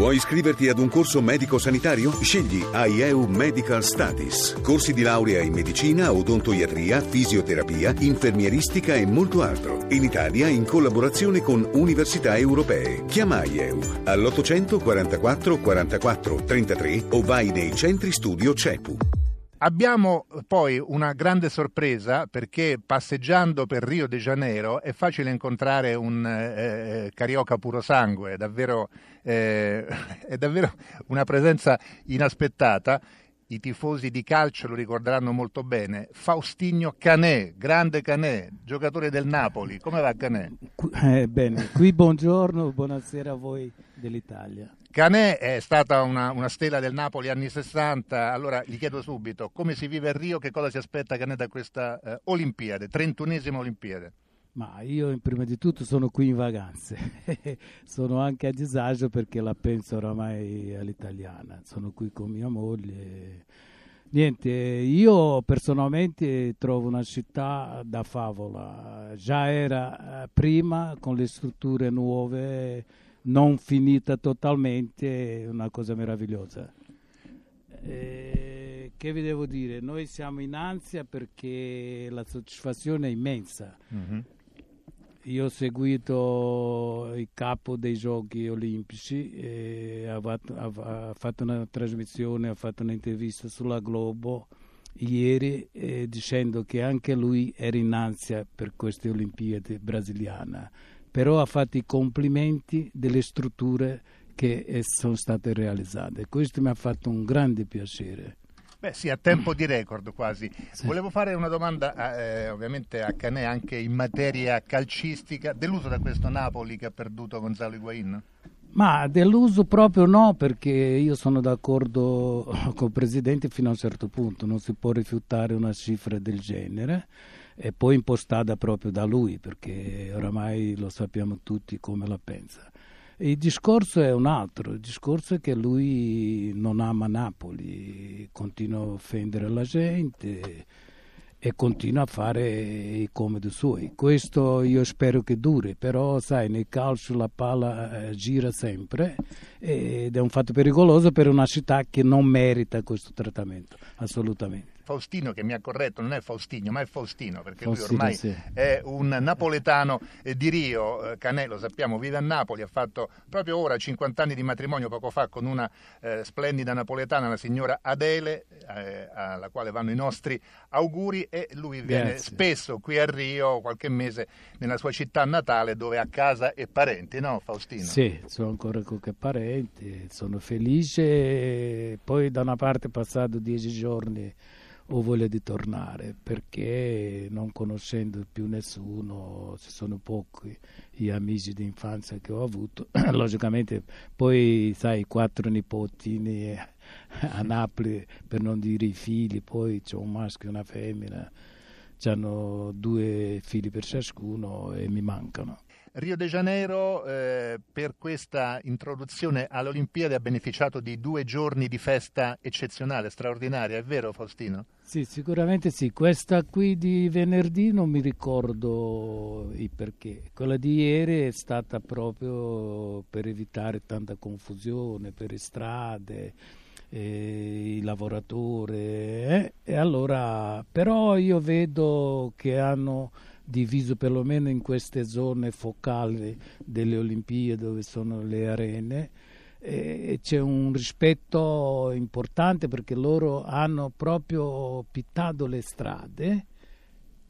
Vuoi iscriverti ad un corso medico-sanitario? Scegli AIEU Medical Studies. Corsi di laurea in medicina, odontoiatria, fisioterapia, infermieristica e molto altro. In Italia in collaborazione con università europee. Chiama AIEU all'844 44 33 o vai nei centri studio CEPU. Abbiamo poi una grande sorpresa perché passeggiando per Rio de Janeiro è facile incontrare un eh, eh carioca puro sangue, davvero, eh, è davvero una presenza inaspettata. I tifosi di calcio lo ricorderanno molto bene. Faustigno Canè, grande Canè, giocatore del Napoli. Come va Canè? Eh, bene, qui buongiorno, buonasera a voi dell'Italia. Canè è stata una, una, stella del Napoli anni 60, allora gli chiedo subito come si vive a Rio, che cosa si aspetta Canè da questa eh, Olimpiade, 31esima Olimpiade? Ma io prima di tutto sono qui in vacanze, sono anche a disagio perché la penso oramai all'italiana, sono qui con mia moglie. Niente, io personalmente trovo una città da favola, già era eh, prima con le strutture nuove non finita totalmente, una cosa meravigliosa. Eh, che vi devo dire? Noi siamo in ansia perché la soddisfazione è immensa. Mm-hmm. Io ho seguito il capo dei giochi olimpici, ha fatto, ha, fatto, una trasmissione, ha fatto un'intervista sulla Globo ieri eh, dicendo che anche lui era in ansia per queste Olimpiadi brasiliane però ha fatto i complimenti delle strutture che eh, sono state realizzate. Questo mi ha fatto un grande piacere. Beh sì, a tempo di record quasi. Sì. Volevo fare una domanda eh, ovviamente a Canè anche in materia calcistica, deluso da questo Napoli che ha perduto Gonzalo Higuain? Ma deluso proprio no, perché io sono d'accordo con il Presidente fino a un certo punto, non si può rifiutare una cifra del genere e poi impostata proprio da lui, perché oramai lo sappiamo tutti come la pensa. Il discorso è un altro, il discorso è che lui non ama Napoli, continua a offendere la gente e continua a fare i comodi suoi. Questo io spero che duri, però sai, nel calcio la palla eh, gira sempre ed è un fatto pericoloso per una città che non merita questo trattamento, assolutamente. Faustino che mi ha corretto, non è Faustino, ma è Faustino, perché Faustino, lui ormai sì. è un napoletano eh, di Rio, eh, Canè, lo sappiamo, vive a Napoli, ha fatto proprio ora 50 anni di matrimonio poco fa con una eh, splendida napoletana, la signora Adele, eh, alla quale vanno i nostri auguri e lui viene Grazie. spesso qui a Rio, qualche mese nella sua città natale dove ha casa e parenti, no Faustino? Sì, sono ancora qualche parente, sono felice, poi da una parte passato dieci giorni ho voglia di tornare perché non conoscendo più nessuno, ci sono pochi gli amici di infanzia che ho avuto, logicamente poi sai quattro nipotini a Napoli per non dire i figli, poi c'è un maschio e una femmina, hanno due figli per ciascuno e mi mancano. Rio de Janeiro eh, per questa introduzione alle Olimpiadi ha beneficiato di due giorni di festa eccezionale, straordinaria, è vero Faustino? Sì, sicuramente sì. Questa qui di venerdì non mi ricordo il perché. Quella di ieri è stata proprio per evitare tanta confusione per le strade, eh, i lavoratori. Eh? E allora, però io vedo che hanno diviso perlomeno in queste zone focali delle Olimpiadi dove sono le arene e c'è un rispetto importante perché loro hanno proprio pittato le strade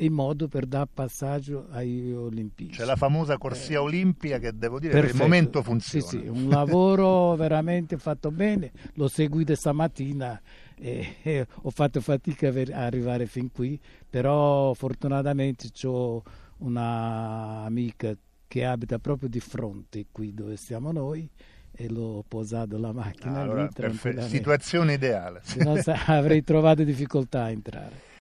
in modo per dar passaggio ai olimpici. C'è la famosa corsia eh, olimpia che devo dire Perfetto. per il momento funziona. Sì, sì, un lavoro veramente fatto bene, l'ho seguito stamattina e, e ho fatto fatica a arrivare fin qui, però fortunatamente ho un'amica che abita proprio di fronte qui dove stiamo noi e l'ho posato la macchina allora, lì Situazione ideale. Se no avrei trovato difficoltà a entrare.